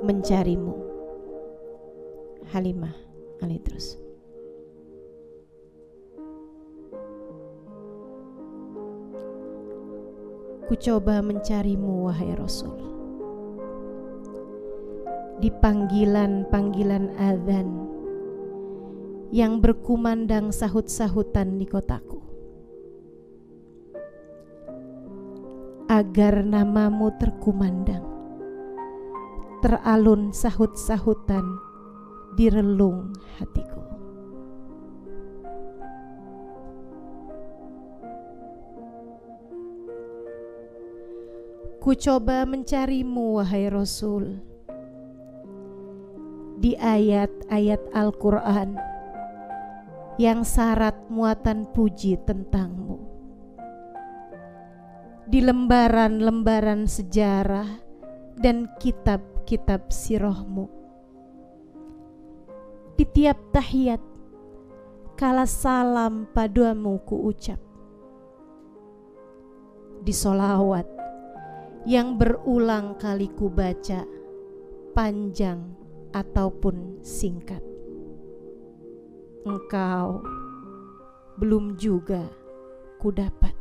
mencarimu. Halimah Alitrus. Ku coba mencarimu wahai Rasul Di panggilan-panggilan azan Yang berkumandang sahut-sahutan di kotaku Agar namamu terkumandang Teralun sahut-sahutan di relung hatiku. Ku coba mencarimu wahai Rasul Di ayat-ayat Al-Quran Yang syarat muatan puji tentangmu. Di lembaran-lembaran sejarah Dan kitab-kitab sirohmu Di tiap tahiyat Kala salam padamu ku ucap Di solawat yang berulang kali ku baca, panjang ataupun singkat. Engkau belum juga ku dapat.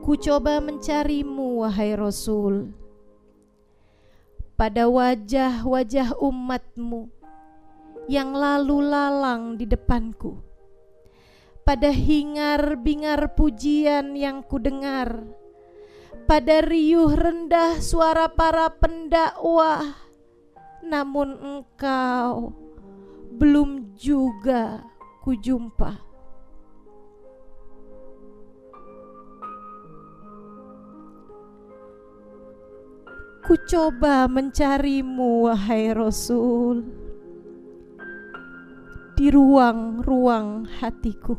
Ku coba mencarimu wahai Rasul pada wajah-wajah umatmu yang lalu lalang di depanku pada hingar-bingar pujian yang kudengar, pada riuh rendah suara para pendakwah, namun engkau belum juga kujumpa. Ku coba mencarimu, wahai Rasul, di ruang-ruang hatiku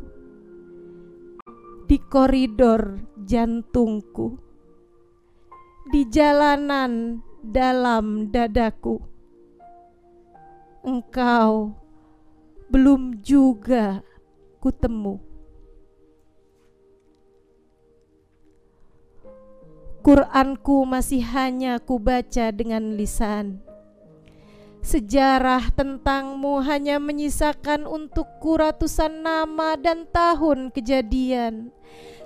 di koridor jantungku, di jalanan dalam dadaku. Engkau belum juga kutemu. Quranku masih hanya kubaca dengan lisan Sejarah tentangmu hanya menyisakan untukku ratusan nama dan tahun kejadian.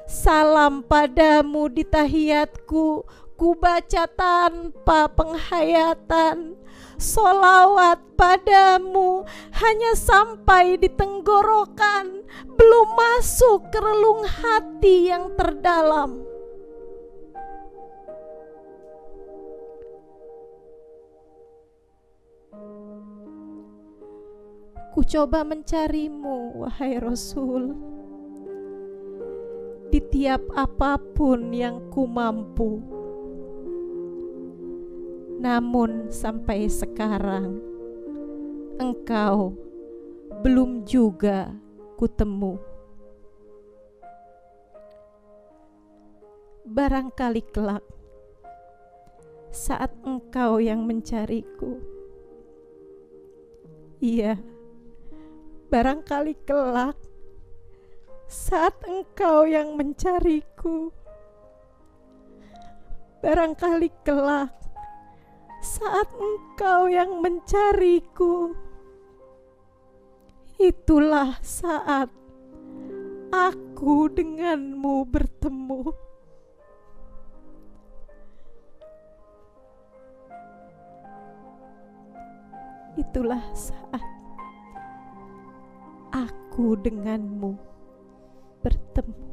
Salam padamu di tahiyatku, ku baca tanpa penghayatan. Solawat padamu hanya sampai di tenggorokan, belum masuk ke relung hati yang terdalam. Ku coba mencarimu, wahai Rasul, di tiap apa pun yang ku mampu. Namun sampai sekarang engkau belum juga kutemu. Barangkali kelak saat engkau yang mencariku. Iya barangkali kelak saat engkau yang mencariku, barangkali kelak saat engkau yang mencariku, itulah saat aku denganmu bertemu. Itulah saat aku denganmu bertemu.